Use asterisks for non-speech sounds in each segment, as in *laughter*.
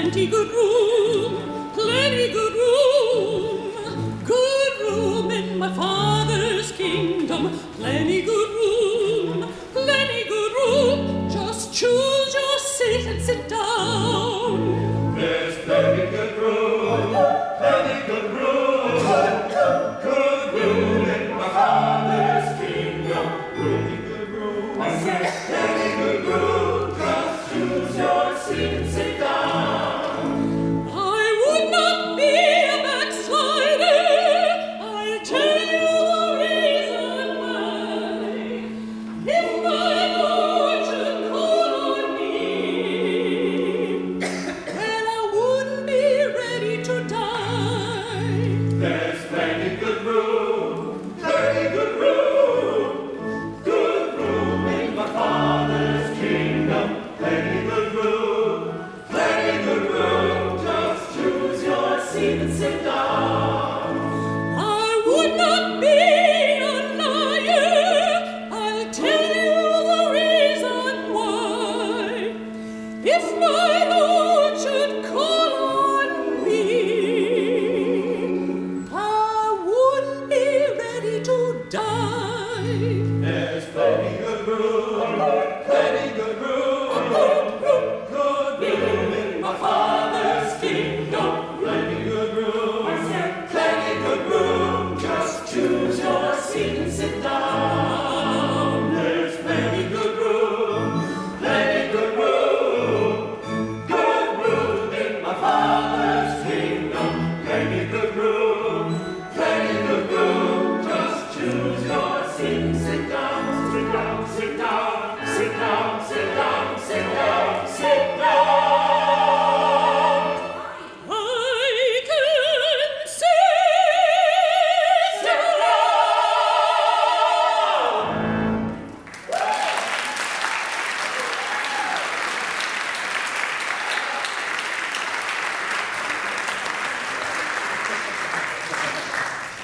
plenty good room, plenty good room, good room in my Father's kingdom, plenty good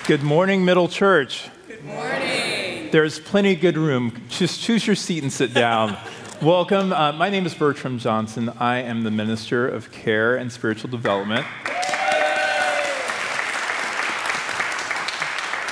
Good morning, Middle Church. Good morning. There's plenty of good room. Just choose your seat and sit down. *laughs* Welcome. Uh, my name is Bertram Johnson. I am the Minister of Care and Spiritual Development.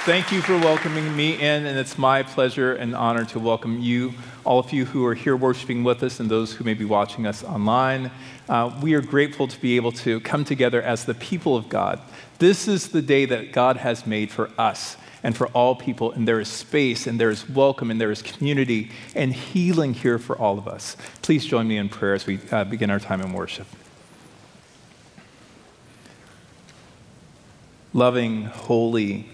Thank you for welcoming me in, and it's my pleasure and honor to welcome you, all of you who are here worshiping with us, and those who may be watching us online. Uh, we are grateful to be able to come together as the people of God. This is the day that God has made for us and for all people, and there is space, and there is welcome, and there is community and healing here for all of us. Please join me in prayer as we uh, begin our time in worship. Loving, holy,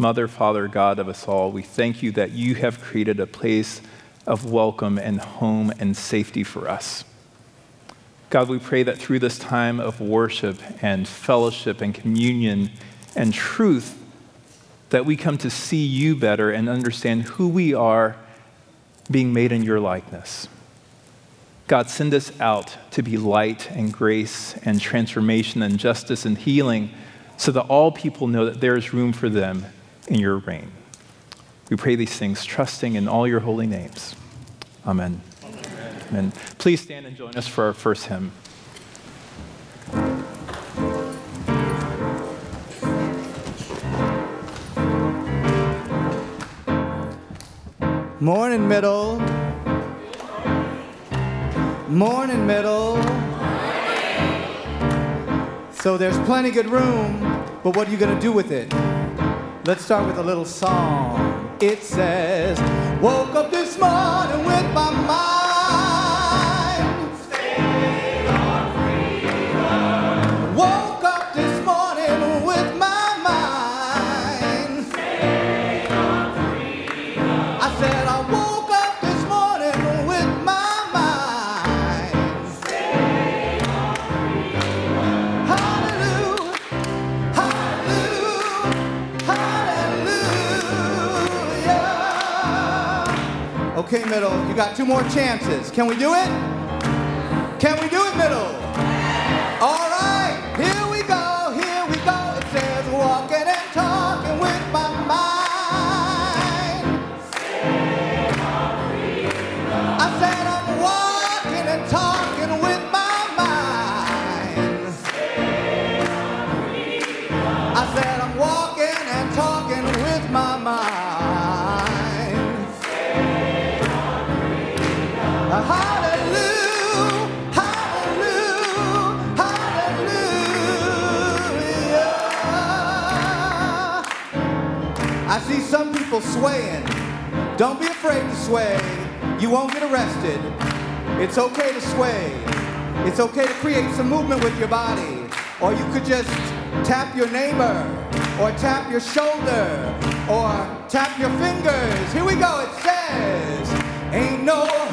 Mother, Father, God of us all, we thank you that you have created a place of welcome and home and safety for us. God, we pray that through this time of worship and fellowship and communion and truth, that we come to see you better and understand who we are being made in your likeness. God, send us out to be light and grace and transformation and justice and healing so that all people know that there is room for them in your reign. We pray these things, trusting in all your holy names. Amen. Amen. Amen. Please stand and join us for our first hymn. Morning, middle. Morning, middle. So there's plenty good room, but what are you going to do with it? Let's start with a little song. It says, Woke up this morning with my mind. Got two more chances. Can we do it? Don't be afraid to sway. You won't get arrested. It's okay to sway. It's okay to create some movement with your body. Or you could just tap your neighbor, or tap your shoulder, or tap your fingers. Here we go. It says, Ain't no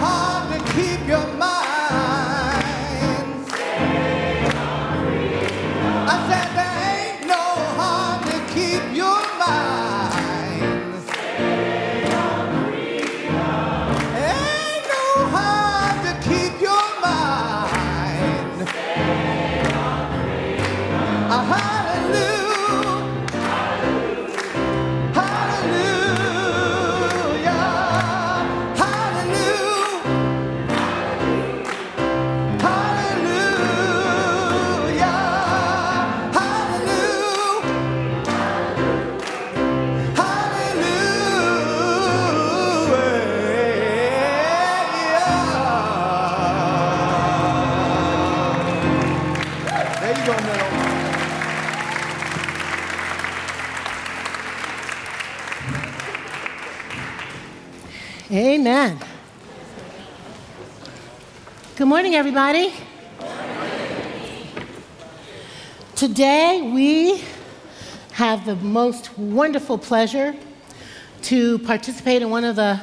morning, everybody. Today, we have the most wonderful pleasure to participate in one of the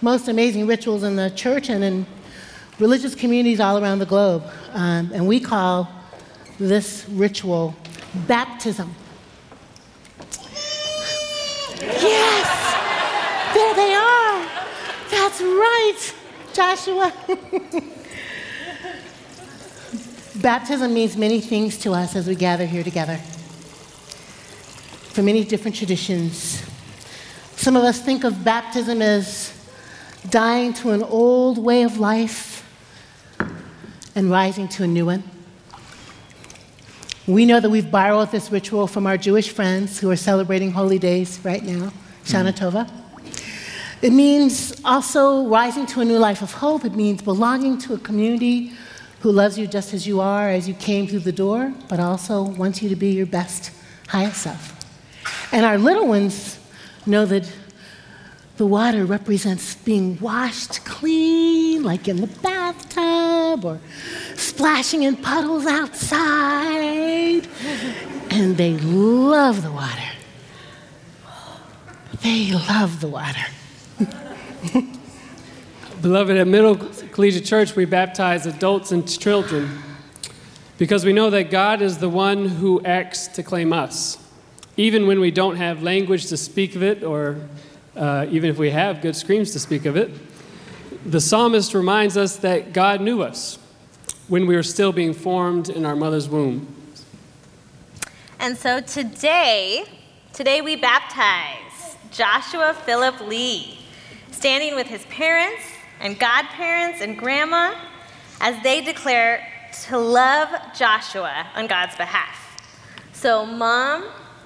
most amazing rituals in the church and in religious communities all around the globe. Um, and we call this ritual baptism. Yes! There they are! That's right, Joshua. *laughs* Baptism means many things to us as we gather here together. For many different traditions. Some of us think of baptism as dying to an old way of life and rising to a new one. We know that we've borrowed this ritual from our Jewish friends who are celebrating holy days right now, Shana mm. Tova. It means also rising to a new life of hope. It means belonging to a community who loves you just as you are, as you came through the door, but also wants you to be your best, highest self. And our little ones know that the water represents being washed clean, like in the bathtub or splashing in puddles outside. And they love the water. They love the water. *laughs* Beloved, at Middle Collegiate Church, we baptize adults and children because we know that God is the one who acts to claim us. Even when we don't have language to speak of it, or uh, even if we have good screams to speak of it, the psalmist reminds us that God knew us when we were still being formed in our mother's womb. And so today, today we baptize Joshua Philip Lee, standing with his parents and godparents and grandma as they declare to love Joshua on God's behalf. So, mom,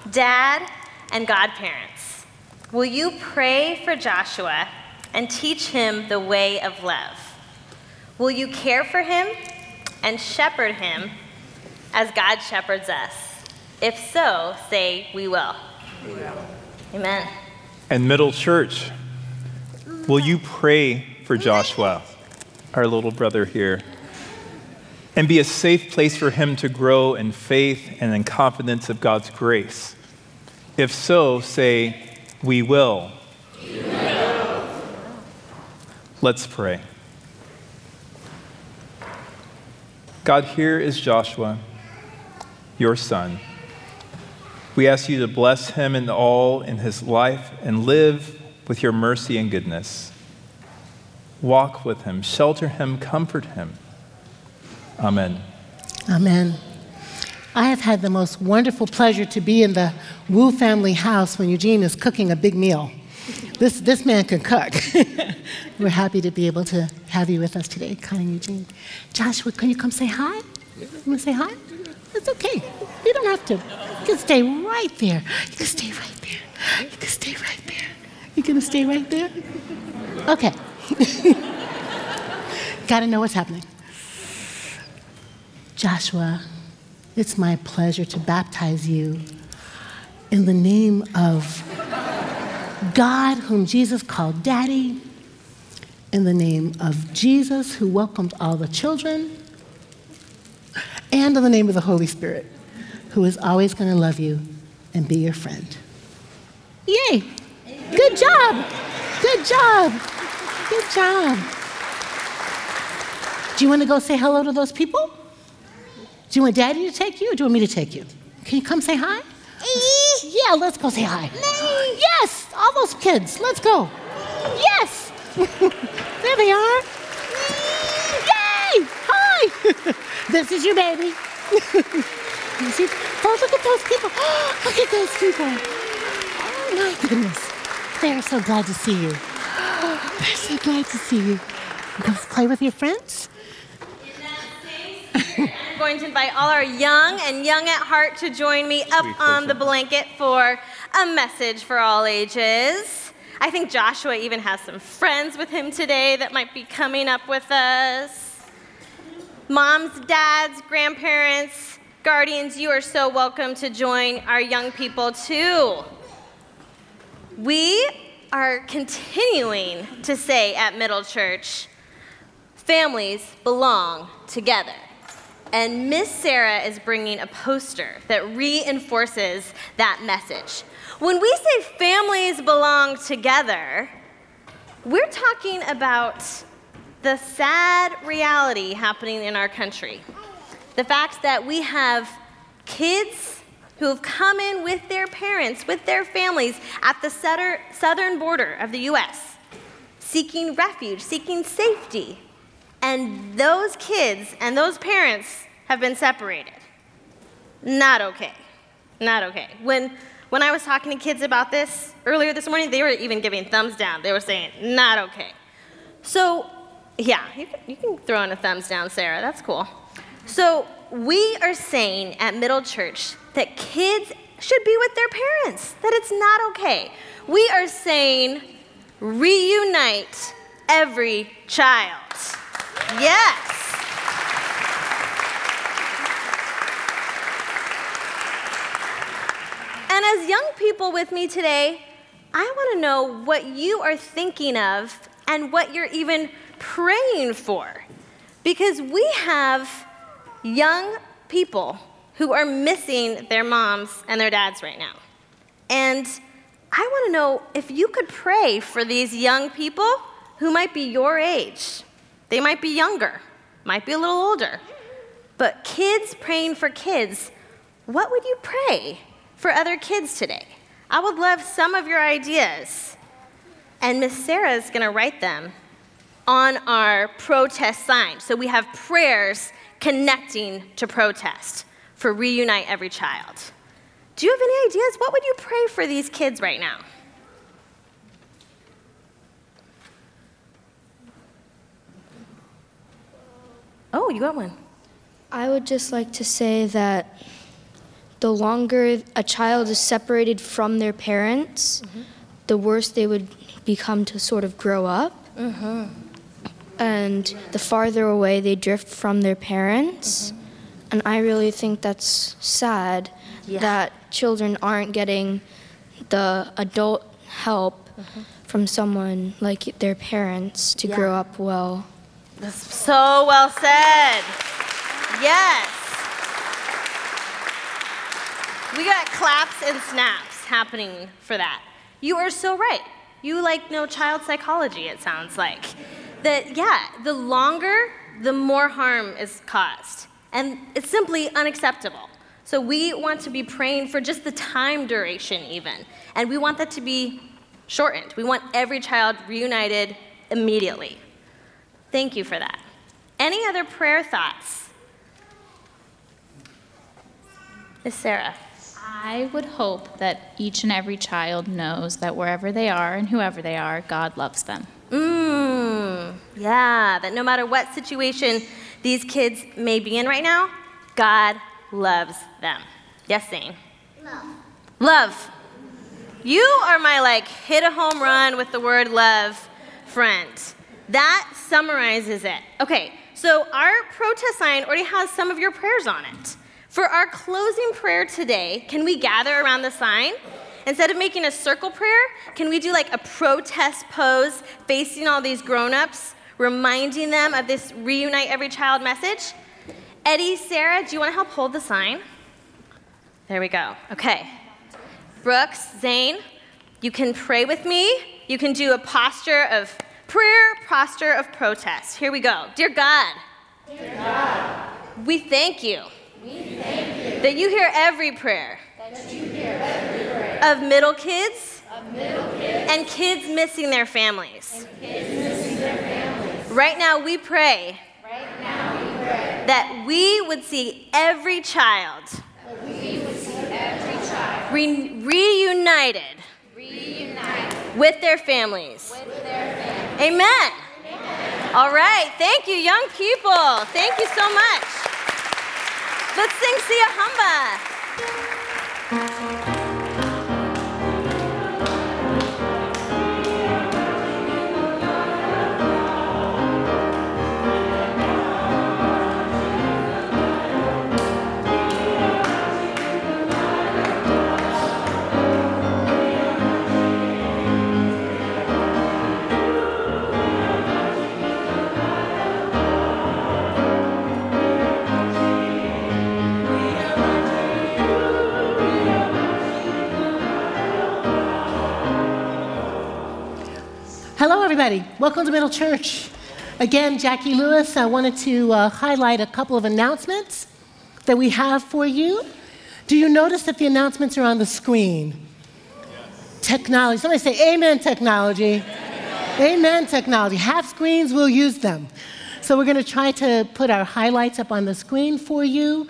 dad, and godparents, will you pray for Joshua and teach him the way of love? Will you care for him and shepherd him as God shepherds us? If so, say, We will. We will. Amen. And Middle Church, will you pray for Joshua, our little brother here, and be a safe place for him to grow in faith and in confidence of God's grace? If so, say, We will. Let's pray. God, here is Joshua, your son. We ask you to bless him in all in his life and live with your mercy and goodness. Walk with him, shelter him, comfort him. Amen. Amen. I have had the most wonderful pleasure to be in the Wu family house when Eugene is cooking a big meal. This, this man can cook. *laughs* We're happy to be able to have you with us today, Connie Eugene. Joshua, can you come say hi? You want to say hi? It's okay. You don't have to. You can stay right there. You can stay right there. You can stay right there. You gonna stay right there? Okay. *laughs* Gotta know what's happening. Joshua, it's my pleasure to baptize you in the name of God, whom Jesus called Daddy, in the name of Jesus, who welcomed all the children, and in the name of the Holy Spirit, who is always going to love you and be your friend. Yay! Good job! Good job! Good job! Do you want to go say hello to those people? Do you want Daddy to take you or do you want me to take you? Can you come say hi? *laughs* Yeah, let's go say hi. Yes, all those kids. Let's go. Yes. *laughs* there they are. *laughs* Yay! Hi. this is your baby. you see? Oh, look at those people. *gasps* look at those people. Oh, my goodness. They're so glad to see you. They're so glad to see you. You Go play with your friends? I'm going to invite all our young and young at heart to join me up on the blanket for a message for all ages. I think Joshua even has some friends with him today that might be coming up with us. Moms, dads, grandparents, guardians, you are so welcome to join our young people too. We are continuing to say at Middle Church, families belong together. And Miss Sarah is bringing a poster that reinforces that message. When we say families belong together, we're talking about the sad reality happening in our country. The fact that we have kids who have come in with their parents, with their families at the southern border of the US, seeking refuge, seeking safety. And those kids and those parents have been separated. Not okay. Not okay. When, when I was talking to kids about this earlier this morning, they were even giving thumbs down. They were saying, not okay. So, yeah, you can, you can throw in a thumbs down, Sarah. That's cool. So, we are saying at Middle Church that kids should be with their parents, that it's not okay. We are saying reunite every child. Yes. And as young people with me today, I want to know what you are thinking of and what you're even praying for. Because we have young people who are missing their moms and their dads right now. And I want to know if you could pray for these young people who might be your age. They might be younger, might be a little older. But kids praying for kids, what would you pray for other kids today? I would love some of your ideas. And Miss Sarah is going to write them on our protest sign. So we have prayers connecting to protest for Reunite Every Child. Do you have any ideas? What would you pray for these kids right now? Oh, you got one. I would just like to say that the longer a child is separated from their parents, mm-hmm. the worse they would become to sort of grow up. Mm-hmm. And the farther away they drift from their parents. Mm-hmm. And I really think that's sad yeah. that children aren't getting the adult help mm-hmm. from someone like their parents to yeah. grow up well. That's so well said. Yes. We got claps and snaps happening for that. You are so right. You like know child psychology, it sounds like. That, yeah, the longer, the more harm is caused. And it's simply unacceptable. So we want to be praying for just the time duration, even. And we want that to be shortened. We want every child reunited immediately. Thank you for that. Any other prayer thoughts? Miss Sarah. I would hope that each and every child knows that wherever they are and whoever they are, God loves them. Mmm, yeah, that no matter what situation these kids may be in right now, God loves them. Yes, Zane? Love. Love. You are my like hit a home run with the word love friend. That summarizes it. Okay, so our protest sign already has some of your prayers on it. For our closing prayer today, can we gather around the sign instead of making a circle prayer, can we do like a protest pose facing all these grown ups, reminding them of this reunite every child message? Eddie, Sarah, do you want to help hold the sign? There we go. Okay. Brooks, Zane, you can pray with me. You can do a posture of prayer, posture of protest. Here we go. Dear God, Dear God we thank you, we thank you that you hear every prayer, hear every prayer of, middle kids, and kids missing their families. Right now we pray, right now that we would see every child, reunited, with their families. Amen. All right. Thank you, young people. Thank you so much. Let's sing Sia Humba. Thank you. Hello, everybody. Welcome to Middle Church. Again, Jacqui Lewis. I wanted to uh, highlight a couple of announcements that we have for you. Do you notice that the announcements are on the screen? Technology. Somebody say, Amen, technology. Amen, technology. Half screens, we'll use them. So, we're going to try to put our highlights up on the screen for you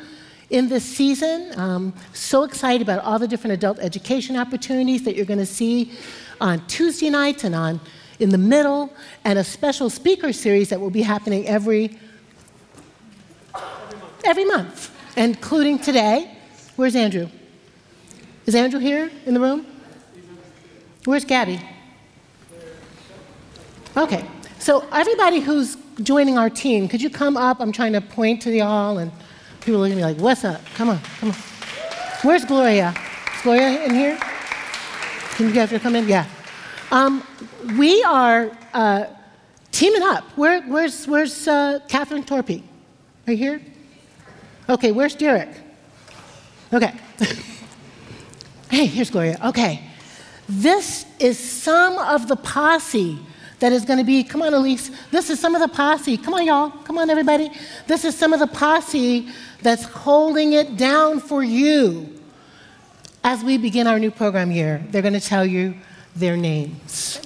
in this season. Um, so excited about all the different adult education opportunities that you're going to see on Tuesday nights and on in the middle, and a special speaker series that will be happening every every month, including today. Where's Andrew? Is Andrew here in the room? Where's Gabby? Okay, so everybody who's joining our team, could you come up? I'm trying to point to y'all, and people are looking at me like, "What's up? Come on, come on." Where's Gloria? Is Gloria in here? Can you guys come in? Yeah. Um, we are uh, teaming up. Where, where's where's uh, Catherine Torpy? You here? Okay, where's Derrick? Okay. *laughs* hey, here's Gloria. Okay. This is some of the posse that is going to be, come on, Elise. This is some of the posse. Come on, y'all. Come on, everybody. This is some of the posse that's holding it down for you as we begin our new program year. They're going to tell you their names.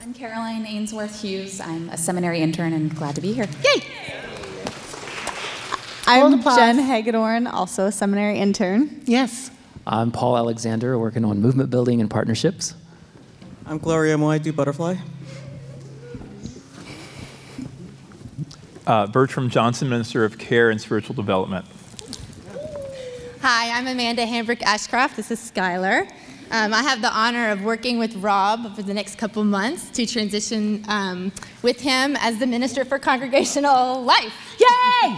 I'm Caroline Ainsworth Hughes. I'm a seminary intern and glad to be here. Yay! I'm Jen Hagedorn, also a seminary intern. Yes. I'm Paul Alexander, working on movement building and partnerships. I'm Gloria Moy, do butterfly. Uh, Bertram Johnson, Minister of Care and Spiritual Development. Hi, I'm Amanda Hambrick Ashcroft. This is Skylar. Um, I have the honor of working with Rob for the next couple months to transition um, with him as the Minister for Congregational Life. Yay!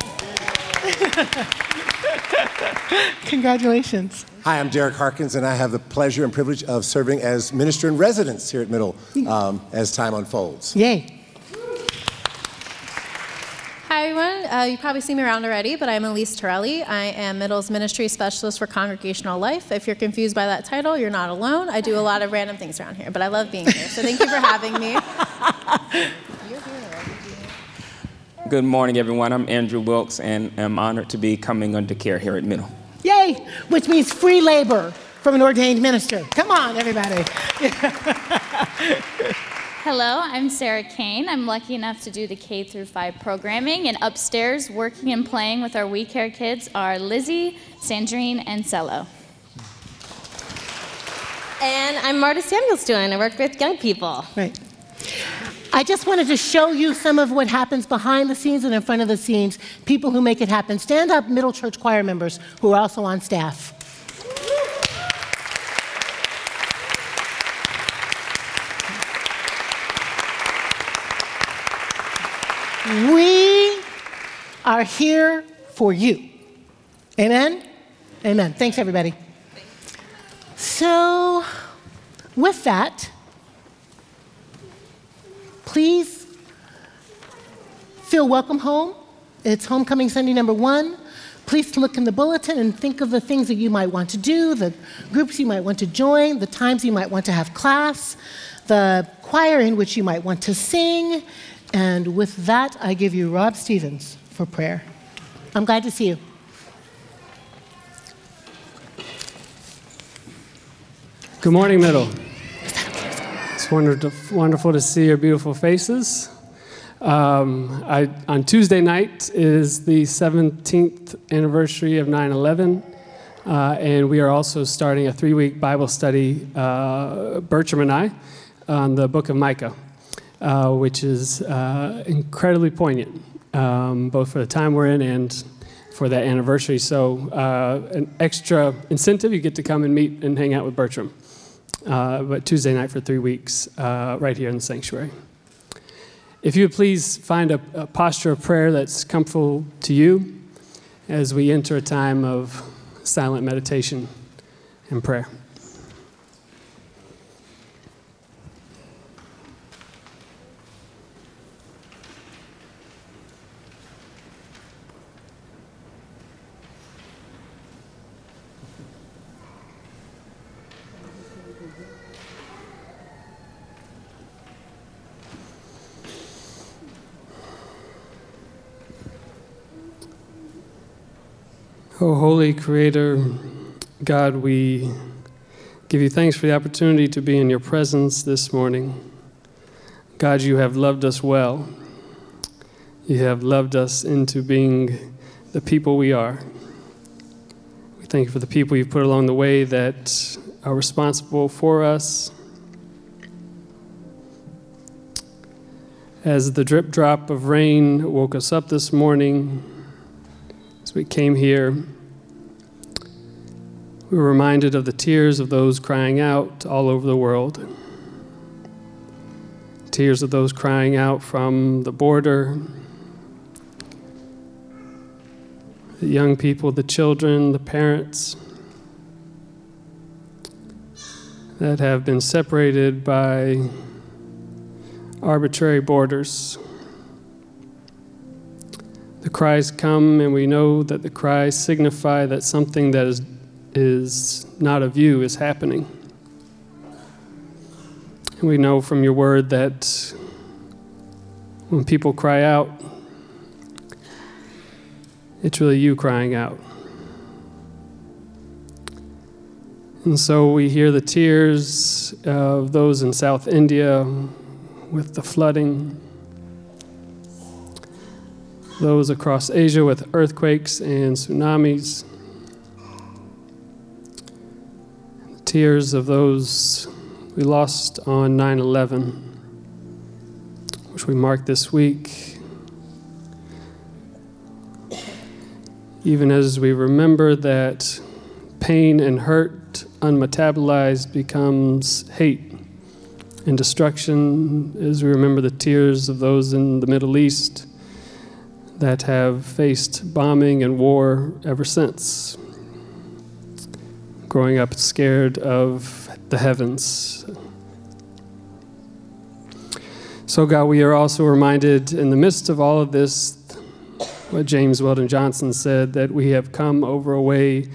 *laughs* Congratulations. Hi, I'm Derrick Harkins, and I have the pleasure and privilege of serving as Minister in Residence here at Middle um, as time unfolds. Yay. Hi, everyone. Uh, you probably see me around already, but I'm Elise Torelli. I am Middle's Ministry Specialist for Congregational Life. If you're confused by that title, you're not alone. I do a lot of random things around here, but I love being here. So thank you for having me. *laughs* Good morning, everyone. I'm Andrew Wilkes, and I'm honored to be coming under care here at Middle. Yay! Which means free labor from an ordained minister. Come on, everybody. *laughs* Hello, I'm Sarah Kane. I'm lucky enough to do the K through 5 programming, and upstairs, working and playing with our We Care kids are Lizzie, Sandrine, and Cello. And I'm Marta Samuelstone. I work with young people. Right. I just wanted to show you some of what happens behind the scenes and in front of the scenes, people who make it happen. Stand up, Middle Church choir members who are also on staff. We are here for you. Amen? Amen. Thanks, everybody. So, With that, please feel welcome home. It's Homecoming Sunday number one. Please look in the bulletin and think of the things that you might want to do, the groups you might want to join, the times you might want to have class, the choir in which you might want to sing. And with that, I give you Rob Stevens for prayer. I'm glad to see you. Good morning, Middle. It's wonderful, wonderful to see your beautiful faces. Um, I, on Tuesday night is the 17th anniversary of 9 11, uh, and we are also starting a three week Bible study, uh, Bertram and I, on the book of Micah, uh, which is uh, incredibly poignant, um, both for the time we're in and for that anniversary. So, uh, an extra incentive, you get to come and meet and hang out with Bertram. Uh, but Tuesday night for three weeks, right here in the sanctuary. If you would please find a, a, posture of prayer that's comfortable to you as we enter a time of silent meditation and prayer. Oh, holy Creator, God, we give you thanks for the opportunity to be in your presence this morning. God, you have loved us well. You have loved us into being the people we are. We thank you for the people you've put along the way that are responsible for us. As the drip drop of rain woke us up this morning, as we came here, we were reminded of the tears of those crying out all over the world. Tears of those crying out from the border, the young people, the children, the parents that have been separated by arbitrary borders. The cries come, and we know that the cries signify that something that is, is not of you is happening. And we know from your word that when people cry out, it's really you crying out. And so we hear the tears of those in South India with the flooding those across Asia with earthquakes and tsunamis, tears of those we lost on 9 11, which we mark this week. Even as we remember that pain and hurt unmetabolized becomes hate and destruction, as we remember the tears of those in the Middle East that have faced bombing and war ever since. Growing up scared of the heavens. So, God, we are also reminded in the midst of all of this, what James Weldon Johnson said, that we have come over a way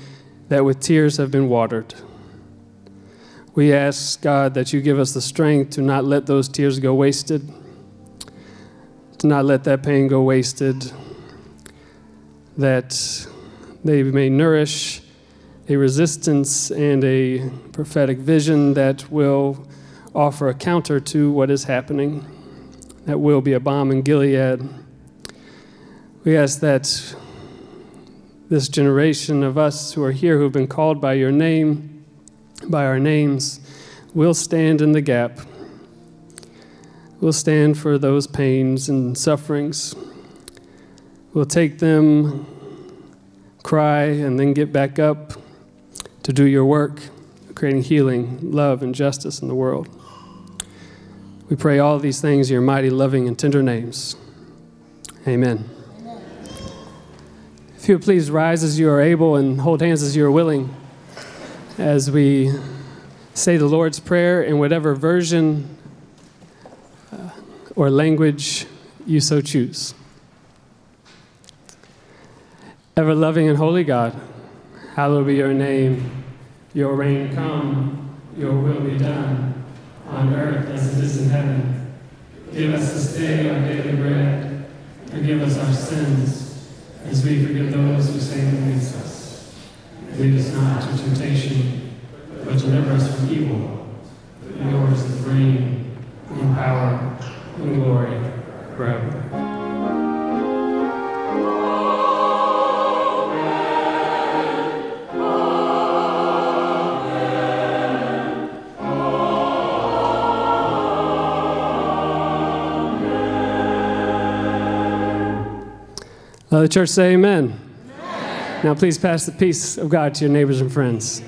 that with tears have been watered. We ask, God, that you give us the strength to not let those tears go wasted to not let that pain go wasted, that they may nourish a resistance and a prophetic vision that will offer a counter to what is happening, that will be a balm in Gilead. We ask that this generation of us who are here who have been called by your name, by our names, will stand in the gap We'll stand for those pains and sufferings. We'll take them, cry, and then get back up to do your work, creating healing, love, and justice in the world. We pray all these things in your mighty, loving, and tender names. Amen. If you would please rise as you are able and hold hands as you are willing as we say the Lord's Prayer in whatever version or language you so choose. Ever loving and holy God, hallowed be your name. Your reign come, your will be done, on earth as it is in heaven. Give us this day our daily bread. Forgive us our sins, as we forgive those who sin against us. Lead us not into temptation, but deliver us from evil. The church say amen. amen. Now, please pass the peace of God to your neighbors and friends.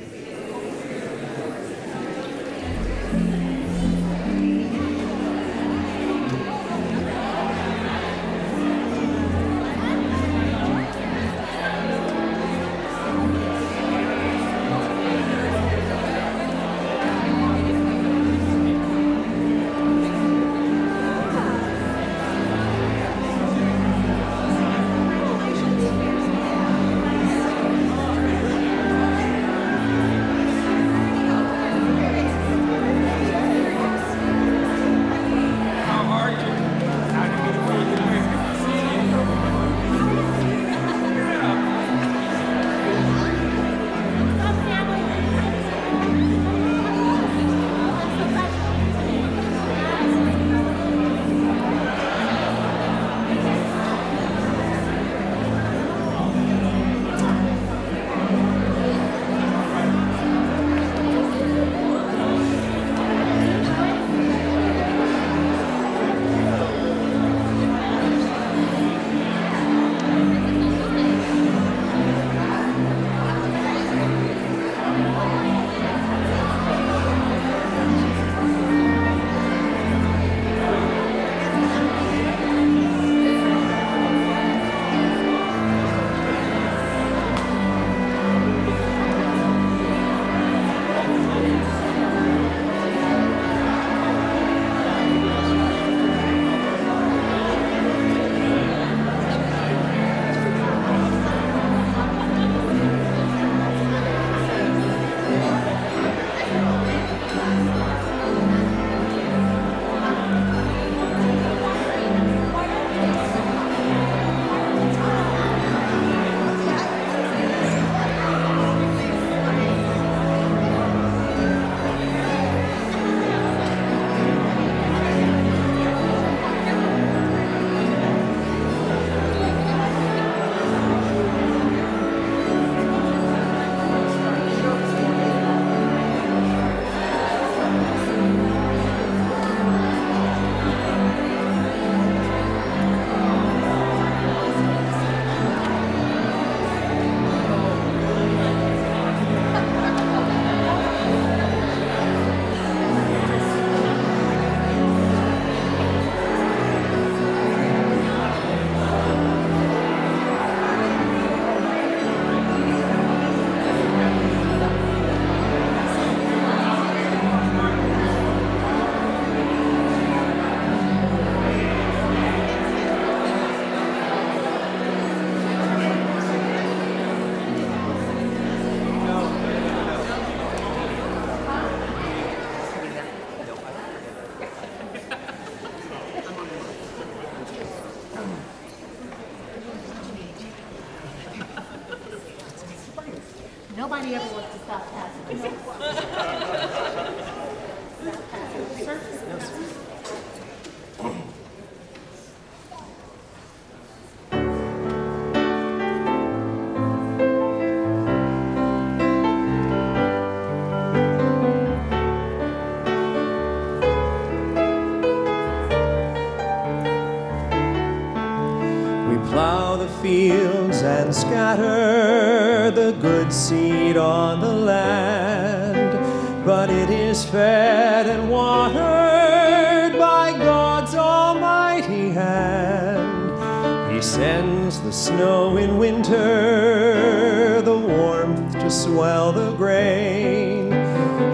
And scatter the good seed on the land, but it is fed and watered by God's almighty hand. He sends the snow in winter, the warmth to swell the grain,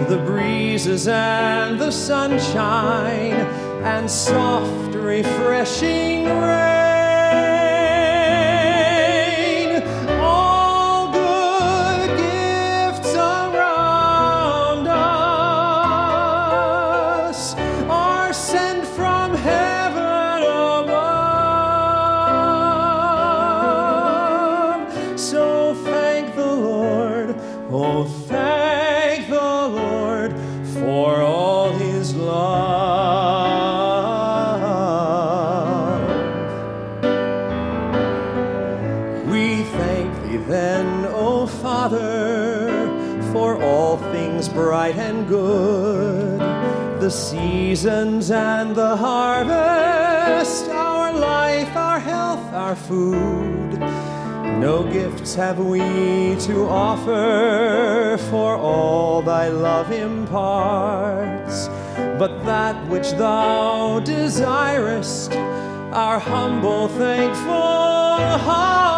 the breezes and the sunshine and soft, refreshing rain. The seasons and the harvest, our life, our health, our food. No gifts have we to offer, for all thy love imparts, but that which thou desirest, our humble, thankful hearts.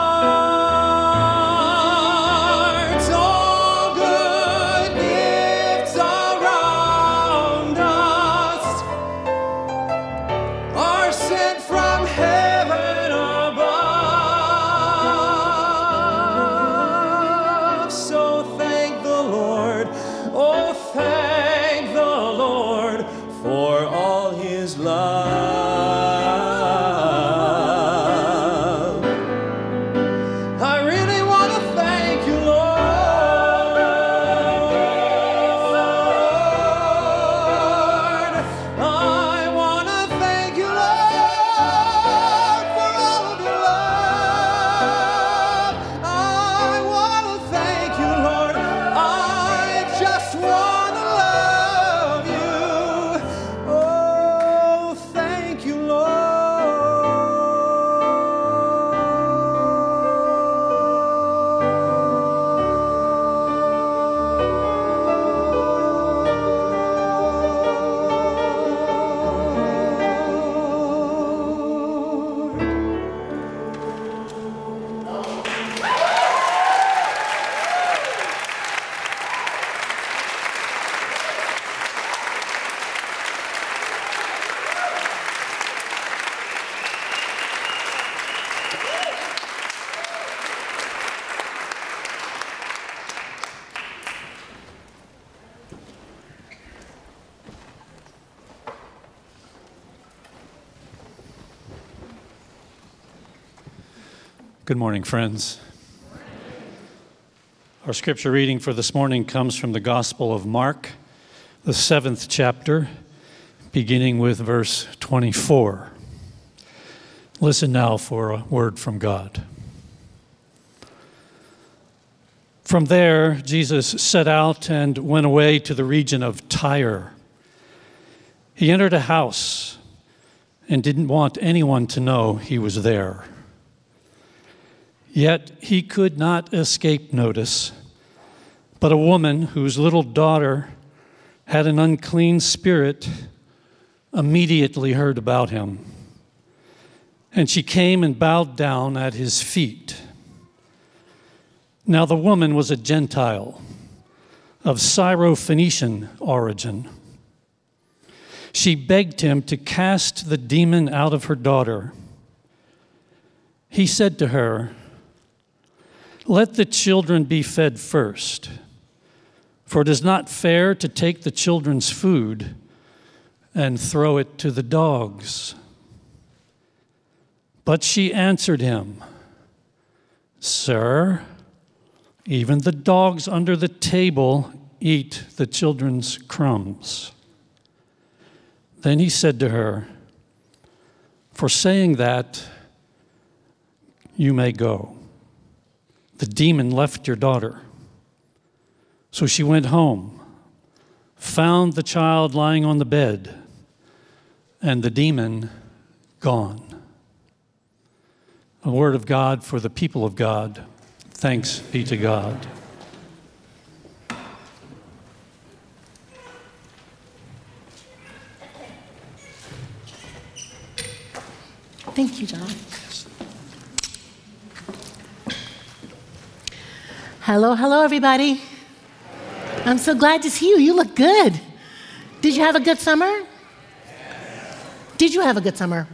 Good morning, friends. Our scripture reading for this morning comes from the Gospel of Mark, the seventh chapter, beginning with verse 24. Listen now for a word from God. From there, Jesus set out and went away to the region of Tyre. He entered a house and didn't want anyone to know he was there. Yet he could not escape notice. But a woman whose little daughter had an unclean spirit immediately heard about him. And she came and bowed down at his feet. Now the woman was a Gentile of Syrophoenician origin. She begged him to cast the demon out of her daughter. He said to her, let the children be fed first, for it is not fair to take the children's food and throw it to the dogs. But she answered him, Sir, even the dogs under the table eat the children's crumbs. Then he said to her, For saying that, you may go. The demon left your daughter. So she went home, found the child lying on the bed, and the demon gone. A word of God for the people of God. Thanks be to God. Thank you, John. Hello, hello, everybody. I'm so glad to see you. You look good. Did you have a good summer? Did you have a good summer?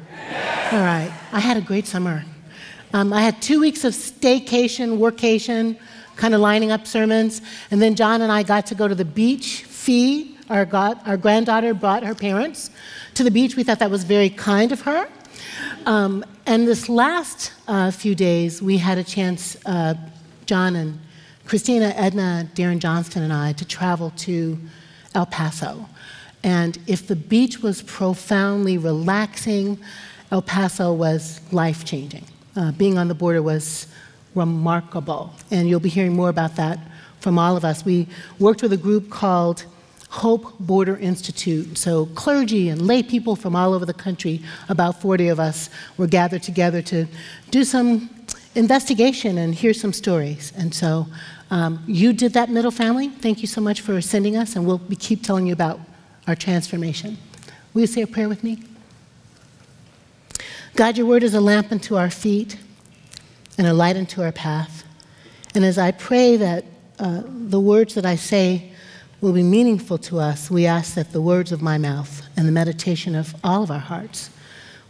All right. I had a great summer. Um, I had two weeks of staycation, workation, kind of lining up sermons. And then John and I got to go to the beach. Fee, our, our granddaughter, brought her parents to the beach. We thought that was very kind of her. Um, and this last uh, few days, we had a chance, uh, John and Christina, Edna, Darren Johnston, and I, to travel to El Paso. And if the beach was profoundly relaxing, El Paso was life changing. Uh, being on the border was remarkable. And you'll be hearing more about that from all of us. We worked with a group called Hope Border Institute. So, clergy and lay people from all over the country, about 40 of us, were gathered together to do some investigation and hear some stories. And so, um, you did that, Middle Family. Thank you so much for sending us, and we'll keep telling you about our transformation. Will you say a prayer with me? God, your word is a lamp unto our feet and a light unto our path. And as I pray that uh, the words that I say will be meaningful to us, we ask that the words of my mouth and the meditation of all of our hearts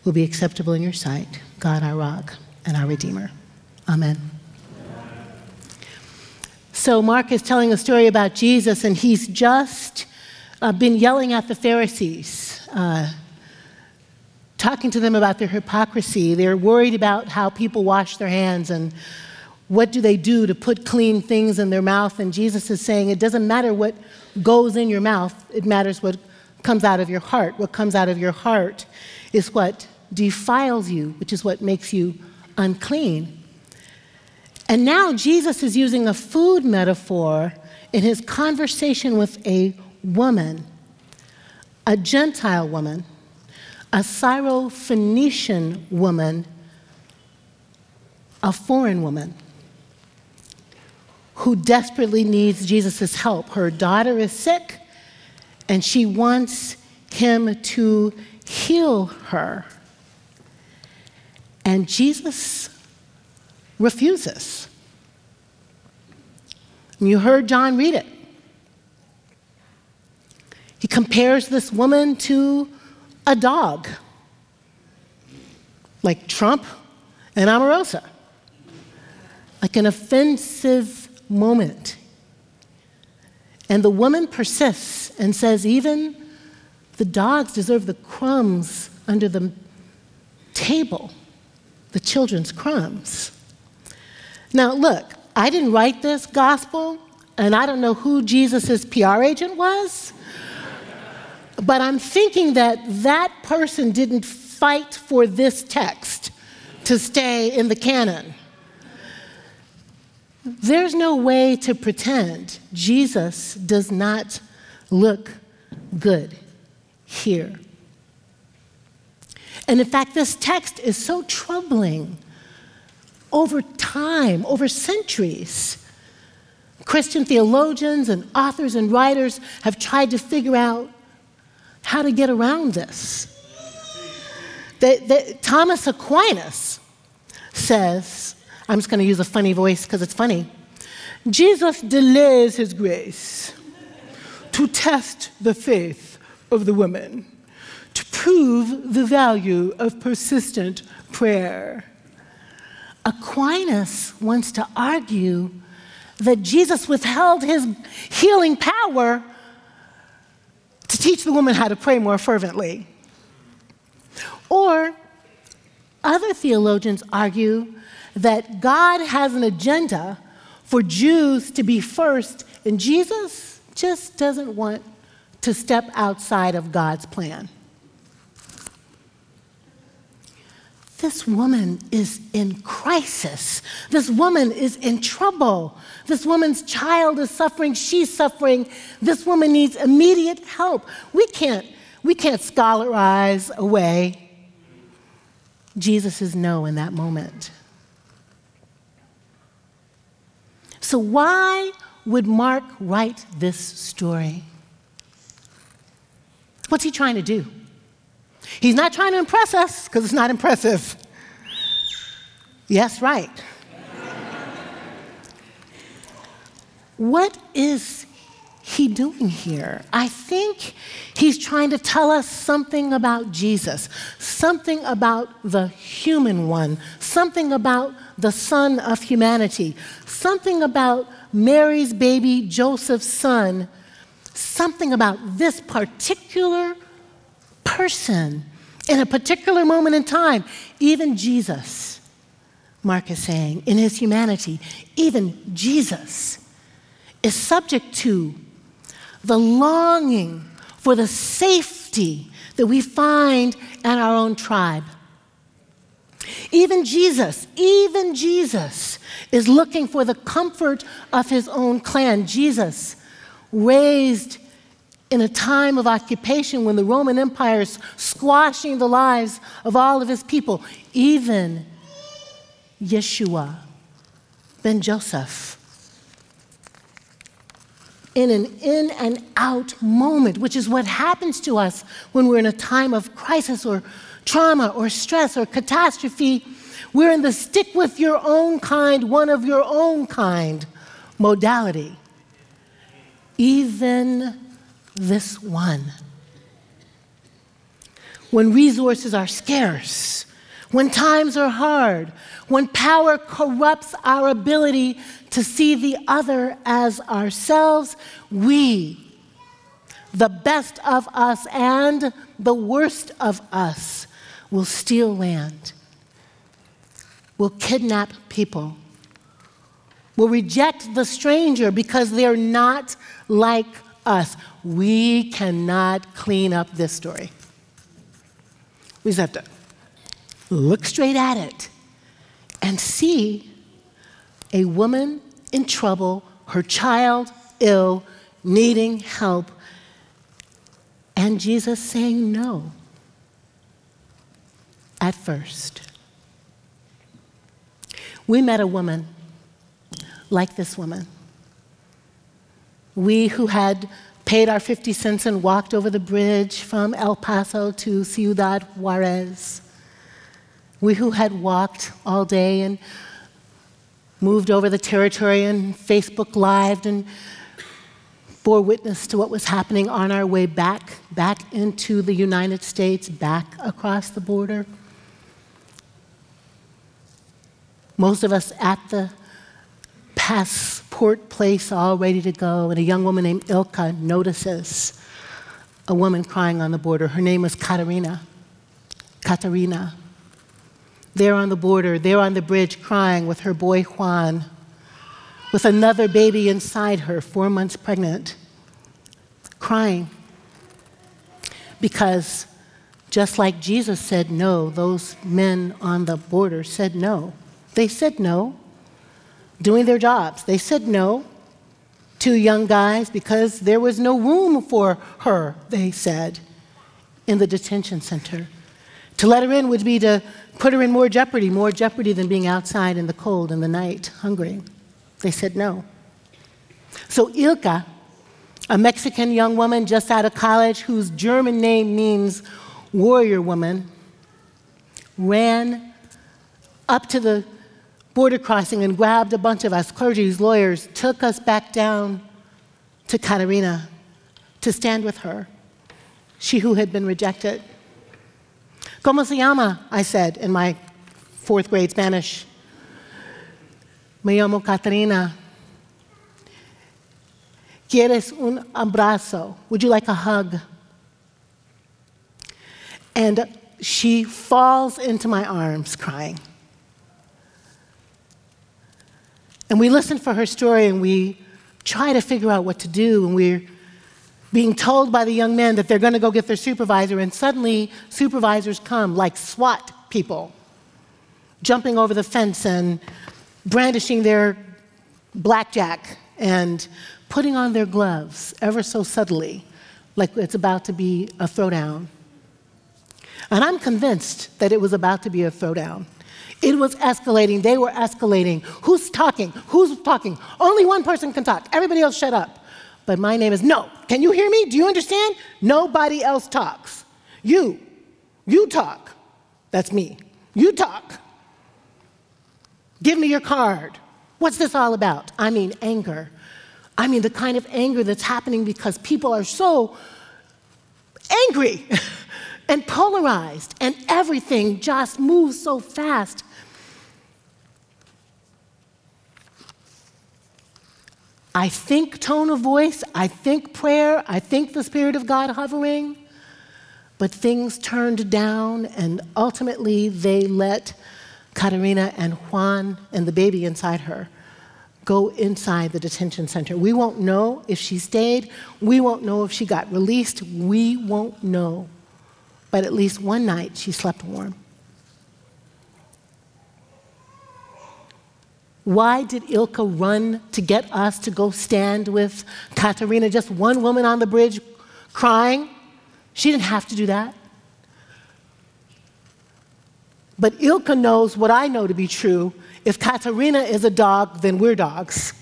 will be acceptable in your sight, God, our rock and our Redeemer. Amen. So, Mark is telling a story about Jesus, and he's just uh, been yelling at the Pharisees. Uh, talking to them about their hypocrisy. They're worried about how people wash their hands and what do they do to put clean things in their mouth. And Jesus is saying it doesn't matter what goes in your mouth, it matters what comes out of your heart. What comes out of your heart is what defiles you, which is what makes you unclean. And now Jesus is using a food metaphor in his conversation with a woman, a Gentile woman a Syrophoenician woman, a foreign woman, who desperately needs Jesus' help. Her daughter is sick, and she wants him to heal her. And Jesus refuses. You heard John read it. He compares this woman to a dog, like Trump and Omarosa, like an offensive moment. And the woman persists and says, even the dogs deserve the crumbs under the table, the children's crumbs. Now, look, I didn't write this gospel, and I don't know who Jesus' PR agent was. But I'm thinking that that person didn't fight for this text to stay in the canon. There's no way to pretend Jesus does not look good here. And in fact, this text is so troubling over time, over centuries. Christian theologians and authors and writers have tried to figure out how to get around this. Thomas Aquinas says, I'm just going to use a funny voice because it's funny. Jesus delays his grace to test the faith of the woman, to prove the value of persistent prayer. Aquinas wants to argue that Jesus withheld his healing power to teach the woman how to pray more fervently. Or other theologians argue that God has an agenda for Jews to be first, and Jesus just doesn't want to step outside of God's plan. This woman is in crisis. This woman is in trouble. This woman's child is suffering. She's suffering. This woman needs immediate help. We can't, we can't scholarize away Jesus' no in that moment. So, why would Mark write this story? What's he trying to do? He's not trying to impress us because it's not impressive. Yes, right. what is he doing here? I think he's trying to tell us something about Jesus, something about the human one, something about the son of humanity, something about Mary's baby, Joseph's son, something about this particular person in a particular moment in time. Even Jesus, Mark is saying, in his humanity, even Jesus is subject to the longing for the safety that we find in our own tribe. Even Jesus, even Jesus is looking for the comfort of his own clan. Jesus, raised in a time of occupation when the Roman Empire is squashing the lives of all of his people, even Yeshua ben Joseph. In an in and out moment, which is what happens to us when we're in a time of crisis or trauma or stress or catastrophe. We're in the stick with your own kind, one of your own kind modality. Even this one. When resources are scarce, when times are hard, when power corrupts our ability to see the other as ourselves, we, the best of us and the worst of us, will steal land, will kidnap people, will reject the stranger because they're not like us. We cannot clean up this story. We just have to look straight at it and see a woman in trouble, her child ill, needing help, and Jesus saying no at first. We met a woman like this woman. We who had paid our 50 cents and walked over the bridge from El Paso to Ciudad Juarez. We who had walked all day and moved over the territory and Facebook Lived and bore witness to what was happening on our way back, back into the United States, back across the border. Most of us at the passport place all ready to go, and a young woman named Ilka notices a woman crying on the border. Her name was Katarina. Katarina. There on the border, there on the bridge, crying with her boy Juan, with another baby inside her, four months pregnant, crying. Because just like Jesus said no, those men on the border said no. They said no, doing their jobs. They said no to young guys because there was no room for her, they said, in the detention center. To let her in would be to put her in more jeopardy, more jeopardy than being outside in the cold in the night, hungry. They said no. So Ilka, a Mexican young woman just out of college whose German name means warrior woman, ran up to the border crossing and grabbed a bunch of us, clergy's lawyers, took us back down to Katarina to stand with her, she who had been rejected. ¿Cómo se llama? I said in my fourth grade Spanish. Me llamo Katarina. ¿Quieres un abrazo? Would you like a hug? And she falls into my arms crying. And we listen for her story and we try to figure out what to do. And we're being told by the young men that they're going to go get their supervisor. And suddenly, supervisors come like SWAT people, jumping over the fence and brandishing their blackjack and putting on their gloves ever so subtly, like it's about to be a throwdown. And I'm convinced that it was about to be a throwdown. It was escalating. They were escalating. Who's talking? Who's talking? Only one person can talk. Everybody else shut up. But my name is no. Can you hear me? Do you understand? Nobody else talks. You, you talk. That's me. You talk. Give me your card. What's this all about? I mean, anger. I mean, the kind of anger that's happening because people are so angry *laughs* and polarized, and everything just moves so fast. I think tone of voice, I think prayer, I think the Spirit of God hovering, but things turned down, and ultimately they let Katerina and Juan and the baby inside her go inside the detention center. We won't know if she stayed, we won't know if she got released, we won't know. But at least one night she slept warm. Why did Ilka run to get us to go stand with Katerina, just one woman on the bridge crying? She didn't have to do that. But Ilka knows what I know to be true. If Katerina is a dog, then we're dogs.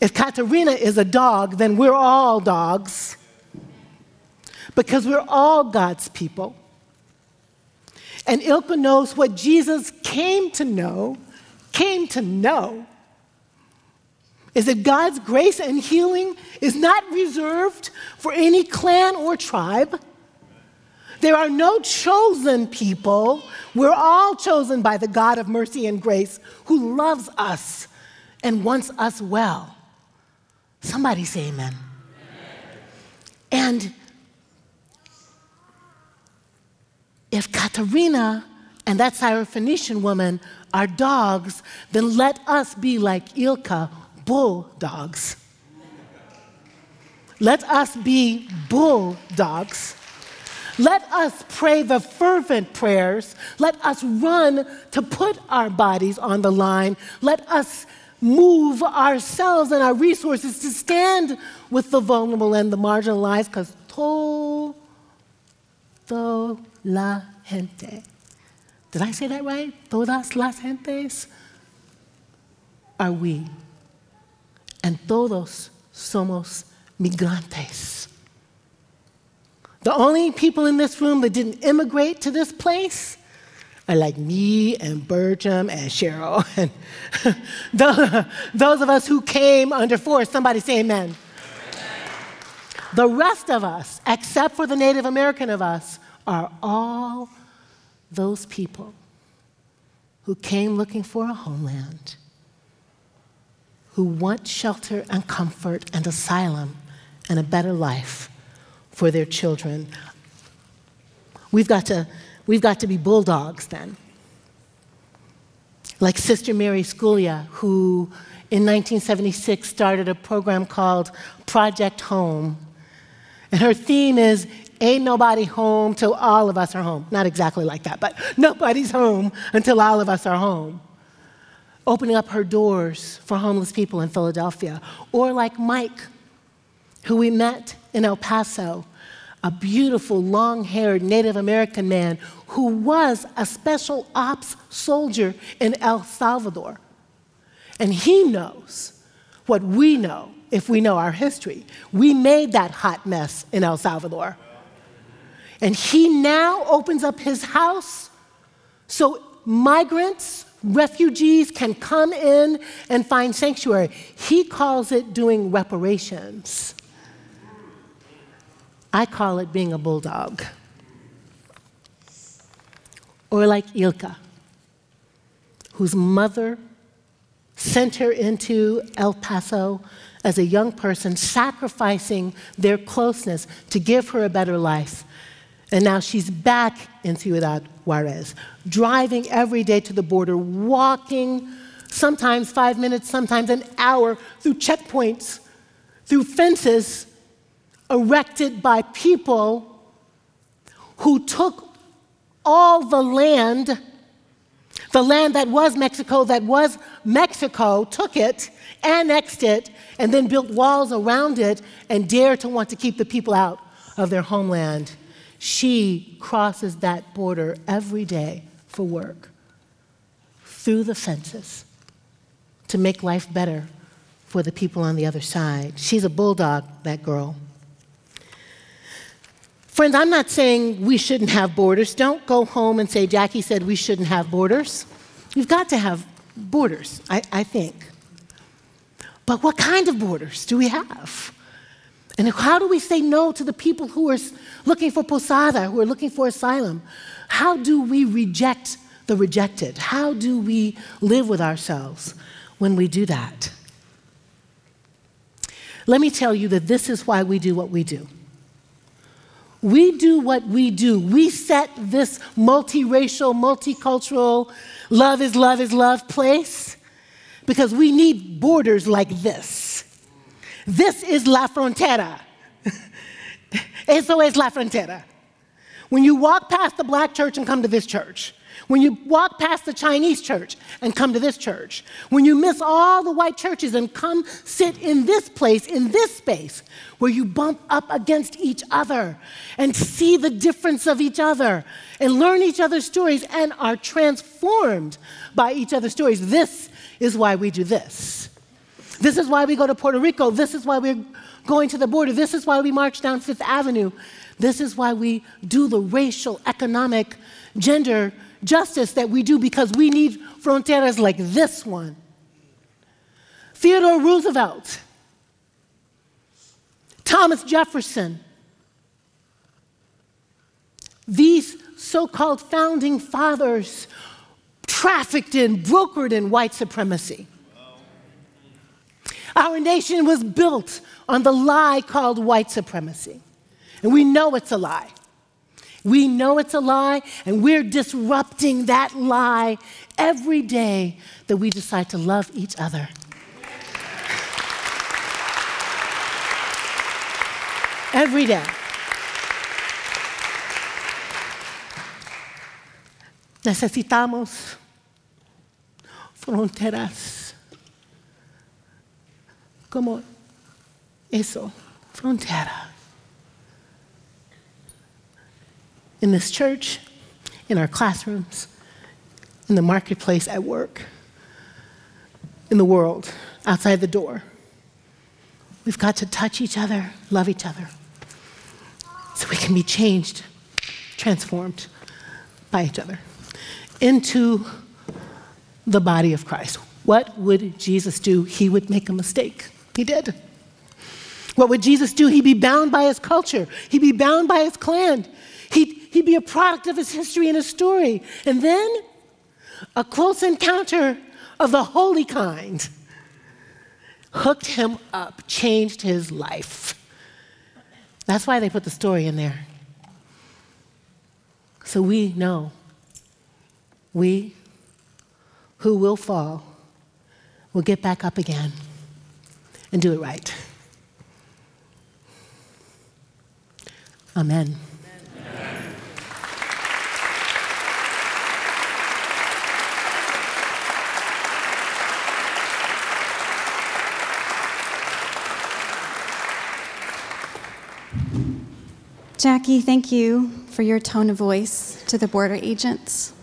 If Katerina is a dog, then we're all dogs. Because we're all God's people. And Ilka knows what Jesus came to know, came to know, is that God's grace and healing is not reserved for any clan or tribe. There are no chosen people. We're all chosen by the God of mercy and grace who loves us and wants us well. Somebody say amen. amen. And if Katerina and that Syrophoenician woman are dogs, then let us be like Ilka, bulldogs. Let us be bulldogs. Let us pray the fervent prayers. Let us run to put our bodies on the line. Let us move ourselves and our resources to stand with the vulnerable and the marginalized because todo la gente. Did I say that right? Todas las gentes are we. And todos somos migrantes. The only people in this room that didn't immigrate to this place are like me and Bertram and Cheryl *laughs* and *laughs* those of us who came under force. Somebody say amen. The rest of us, except for the Native American of us, are all those people who came looking for a homeland, who want shelter and comfort and asylum and a better life for their children. We've got to, we've got to be bulldogs then. Like Sister Mary Scullion, who in 1976 started a program called Project Home. And her theme is Ain't nobody home till all of us are home. Not exactly like that, but *laughs* nobody's home until all of us are home. Opening up her doors for homeless people in Philadelphia. Or like Mike, who we met in El Paso, a beautiful, long haired Native American man who was a special ops soldier in El Salvador. And he knows what we know if we know our history. We made that hot mess in El Salvador. And he now opens up his house so migrants, refugees can come in and find sanctuary. He calls it doing reparations. I call it being a bulldog. Or like Ilka, whose mother sent her into El Paso as a young person, sacrificing their closeness to give her a better life. And now she's back in Ciudad Juarez, driving every day to the border, walking sometimes five minutes, sometimes an hour through checkpoints, through fences erected by people who took all the land, the land that was Mexico, that was Mexico, took it, annexed it, and then built walls around it and dared to want to keep the people out of their homeland. She crosses that border every day for work through the fences to make life better for the people on the other side. She's a bulldog, that girl. Friends, I'm not saying we shouldn't have borders. Don't go home and say, Jacqui said we shouldn't have borders. We've got to have borders, I, I think. But what kind of borders do we have? And how do we say no to the people who are looking for posada, who are looking for asylum? How do we reject the rejected? How do we live with ourselves when we do that? Let me tell you that this is why we do what we do. We do what we do. We set this multiracial, multicultural, love is love is love place because we need borders like this. This is La Frontera. *laughs* Eso es La Frontera. When you walk past the black church and come to this church, when you walk past the Chinese church and come to this church, when you miss all the white churches and come sit in this place, in this space, where you bump up against each other and see the difference of each other and learn each other's stories and are transformed by each other's stories, this is why we do this. This is why we go to Puerto Rico. This is why we're going to the border. This is why we march down Fifth Avenue. This is why we do the racial, economic, gender justice that we do because we need fronteras like this one. Theodore Roosevelt, Thomas Jefferson, these so called founding fathers trafficked in, brokered in white supremacy. Our nation was built on the lie called white supremacy. And we know it's a lie. We know it's a lie, and we're disrupting that lie every day that we decide to love each other. Every day. Necesitamos fronteras como eso, frontera. In this church, in our classrooms, in the marketplace, at work, in the world, outside the door. We've got to touch each other, love each other, so we can be changed, transformed by each other into the body of Christ. What would Jesus do? He would make a mistake. He did. What would Jesus do? He'd be bound by his culture, he'd be bound by his clan. He'd, he'd be a product of his history and his story. And then a close encounter of the holy kind hooked him up, changed his life. That's why they put the story in there. So we know, we who will fall will get back up again and do it right. Amen. Jacqui, thank you for your tone of voice to the border agents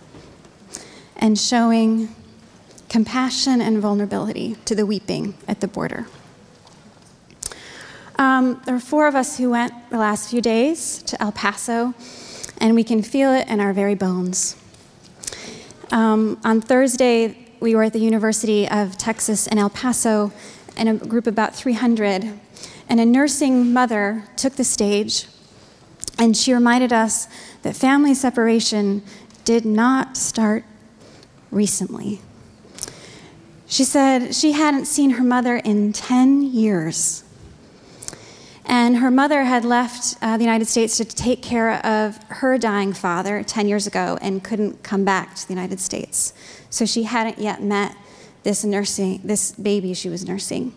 and showing compassion and vulnerability to the weeping at the border. Um, there are four of us who went the last few days to El Paso, and we can feel it in our very bones. Um, on Thursday, we were at the University of Texas in El Paso in a group of about 300, and a nursing mother took the stage and she reminded us that family separation did not start recently. She said she hadn't seen her mother in 10 years. And her mother had left uh, the United States to take care of her dying father 10 years ago and couldn't come back to the United States. So she hadn't yet met this nursing, this baby she was nursing.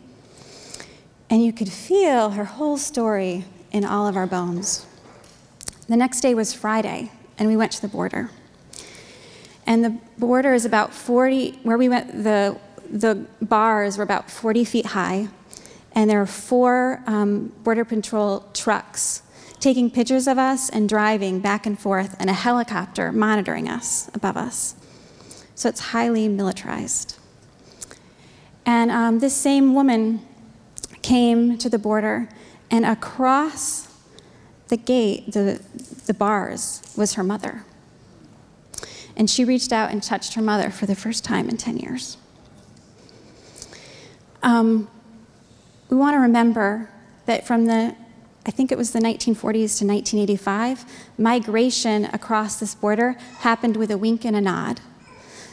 And you could feel her whole story in all of our bones. The next day was Friday, and we went to the border. And the border is about 40, where we went, the, the bars were about 40 feet high, and there were four um, Border Patrol trucks taking pictures of us and driving back and forth, and a helicopter monitoring us above us. So it's highly militarized. And um, this same woman came to the border, and across the gate, the, the bars, was her mother. And she reached out and touched her mother for the first time in 10 years. Um, we want to remember that from the, I think it was the 1940s to 1985, migration across this border happened with a wink and a nod.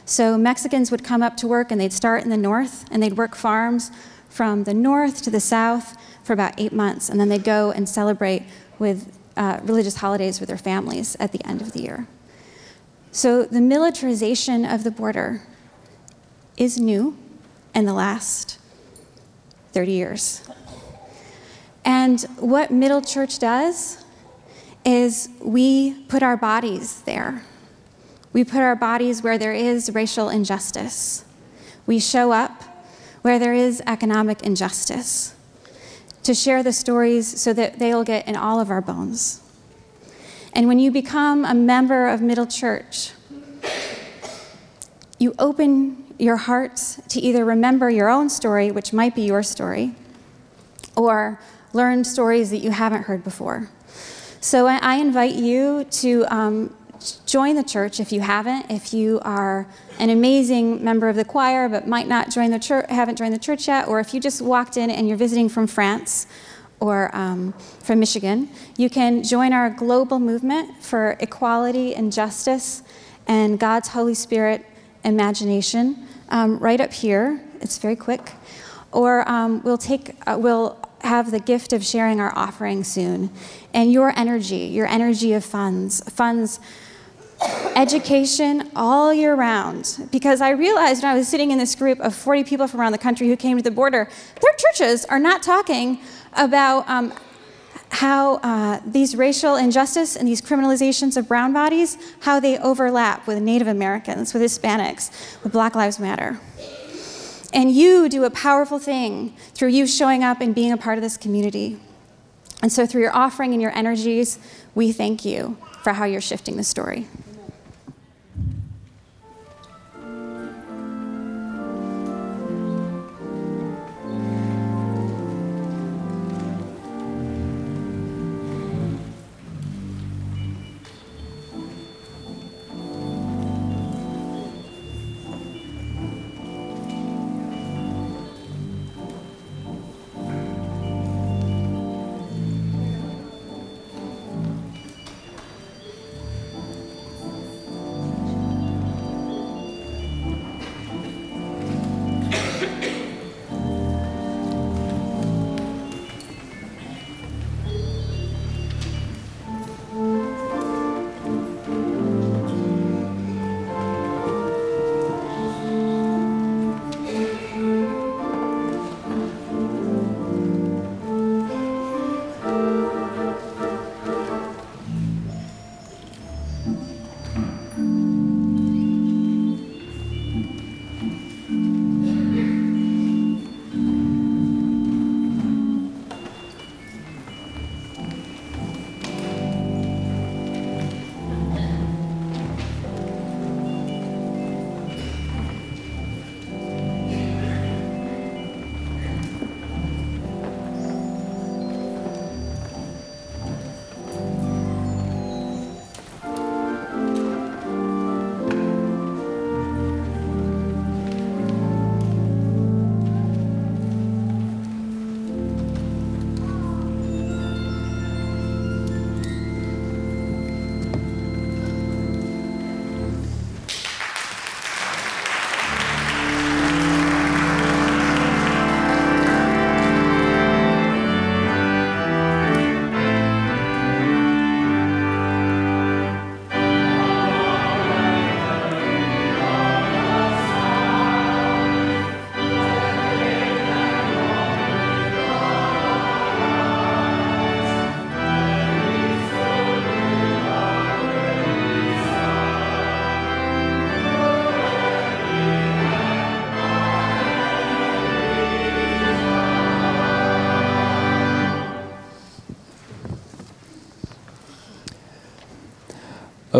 So Mexicans would come up to work and they'd start in the north and they'd work farms from the north to the south for about eight months. And then they'd go and celebrate with uh, religious holidays with their families at the end of the year. So the militarization of the border is new in the last 30 years. And what Middle Church does is we put our bodies there. We put our bodies where there is racial injustice. We show up where there is economic injustice to share the stories so that they'll get in all of our bones. And when you become a member of Middle Church, you open your heart to either remember your own story, which might be your story, or learn stories that you haven't heard before. So I invite you to um, join the church if you haven't. If you are an amazing member of the choir but might not join the church, haven't joined the church yet, or if you just walked in and you're visiting from France or um, from Michigan, you can join our global movement for equality and justice and God's Holy Spirit imagination um, right up here. It's very quick. Or um, we'll take, uh, we'll have the gift of sharing our offering soon. And your energy, your energy of funds, funds education all year round. Because I realized when I was sitting in this group of 40 people from around the country who came to the border, their churches are not talking about um, how uh, these racial injustice and these criminalizations of brown bodies, how they overlap with Native Americans, with Hispanics, with Black Lives Matter. And you do a powerful thing through you showing up and being a part of this community. And so, through your offering and your energies, we thank you for how you're shifting the story.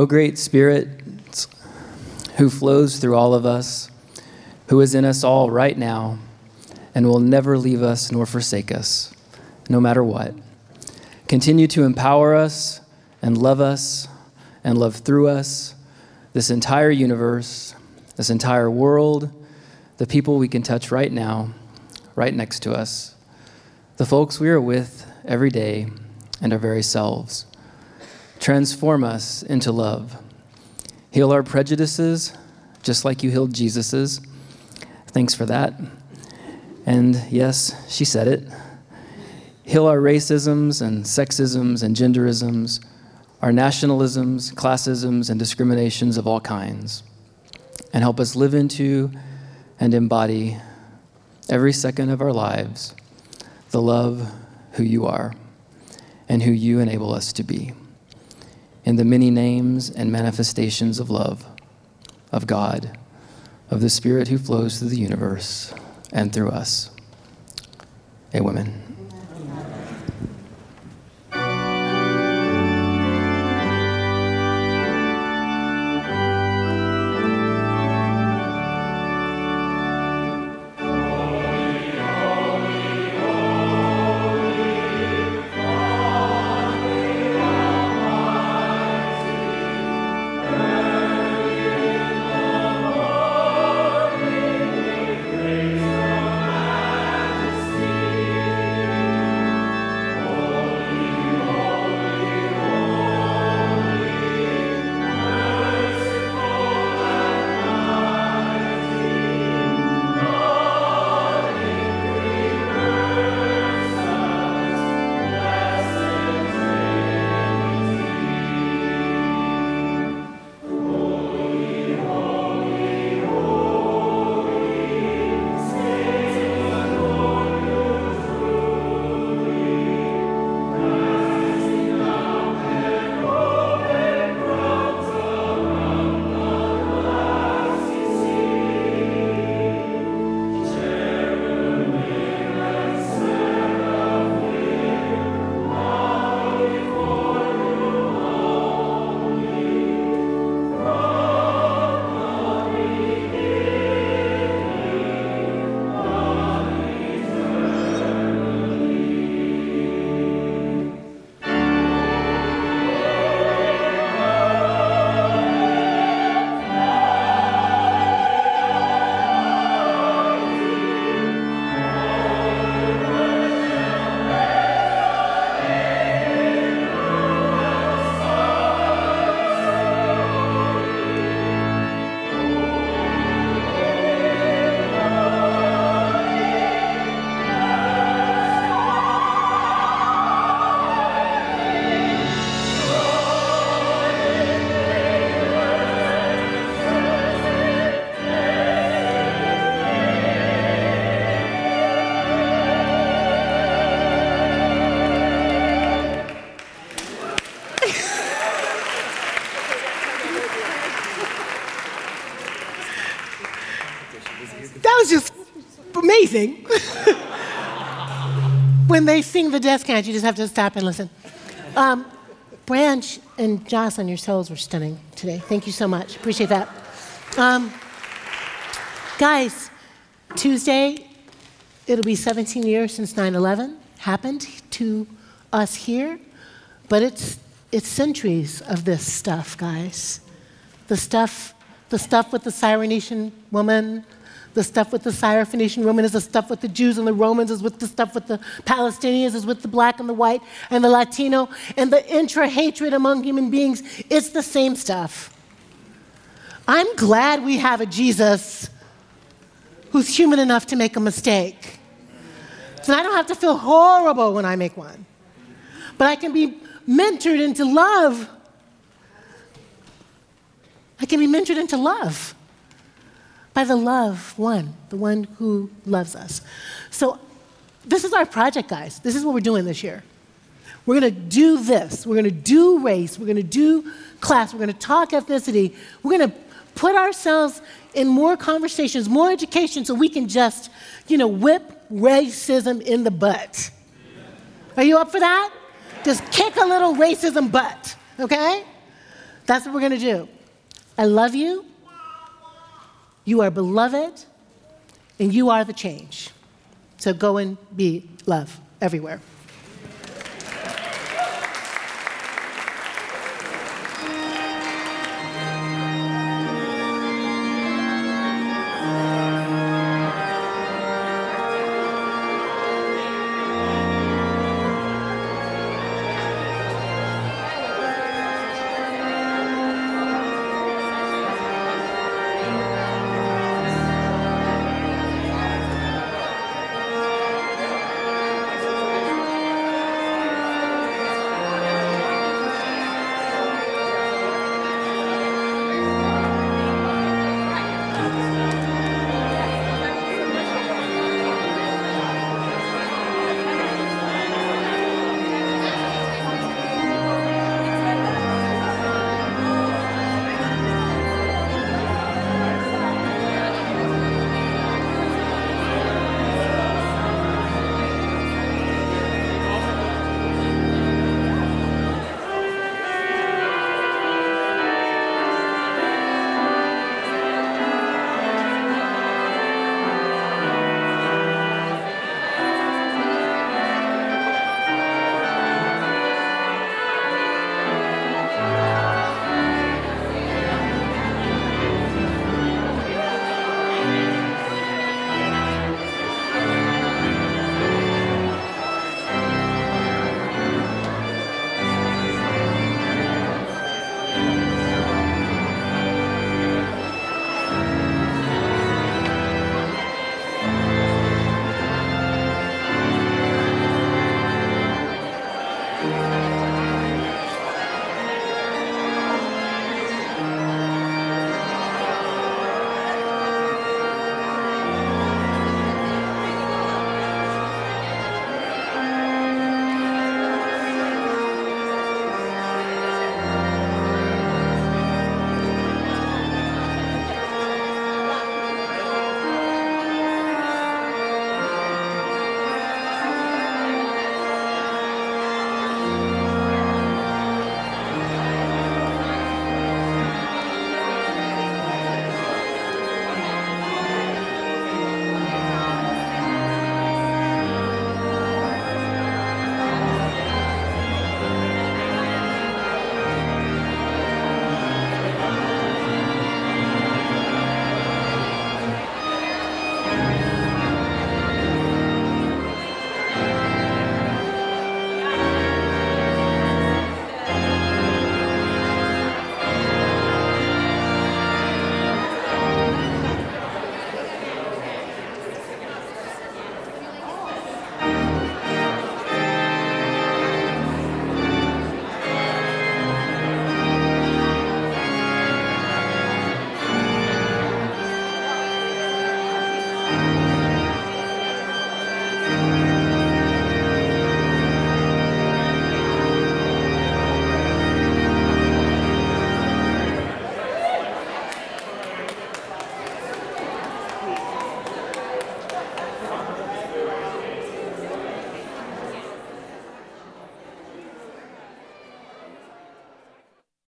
Great Spirit, who flows through all of us, who is in us all right now, and will never leave us nor forsake us, no matter what. Continue to empower us and love us and love through us this entire universe, this entire world, the people we can touch right now, right next to us. the folks we are with every day, and our very selves. Transform us into love. Heal our prejudices, just like you healed Jesus's. Thanks for that. And yes, she said it. Heal our racisms and sexisms and genderisms, our nationalisms, classisms, and discriminations of all kinds. And help us live into and embody every second of our lives the love who you are and who you enable us to be. In the many names and manifestations of love, of God, of the Spirit who flows through the universe and through us. Amen. Amazing. *laughs* when they sing the death chant, you just have to stop and listen. Um, Branch and Jocelyn, your souls were stunning today. Thank you so much. Appreciate that. Um, guys, Tuesday, it'll be 17 years since 9 11 happened to us here, but it's, it's centuries of this stuff, guys. The stuff, the stuff with the Syrophoenician woman, the stuff with the Syrophoenician woman is the stuff with the Jews and the Romans, is with the stuff with the Palestinians, is with the black and the white and the Latino, and the intra hatred among human beings. It's the same stuff. I'm glad we have a Jesus who's human enough to make a mistake. So I don't have to feel horrible when I make one. But I can be mentored into love. I can be mentored into love by the love one, the one who loves us. So, this is our project, guys. This is what we're doing this year. We're going to do this. We're going to do race. We're going to do class. We're going to talk ethnicity. We're going to put ourselves in more conversations, more education, so we can just, you know, whip racism in the butt. Are you up for that? Just kick a little racism butt, okay? That's what we're going to do. I love you. You are beloved, and you are the change. So go and be love everywhere.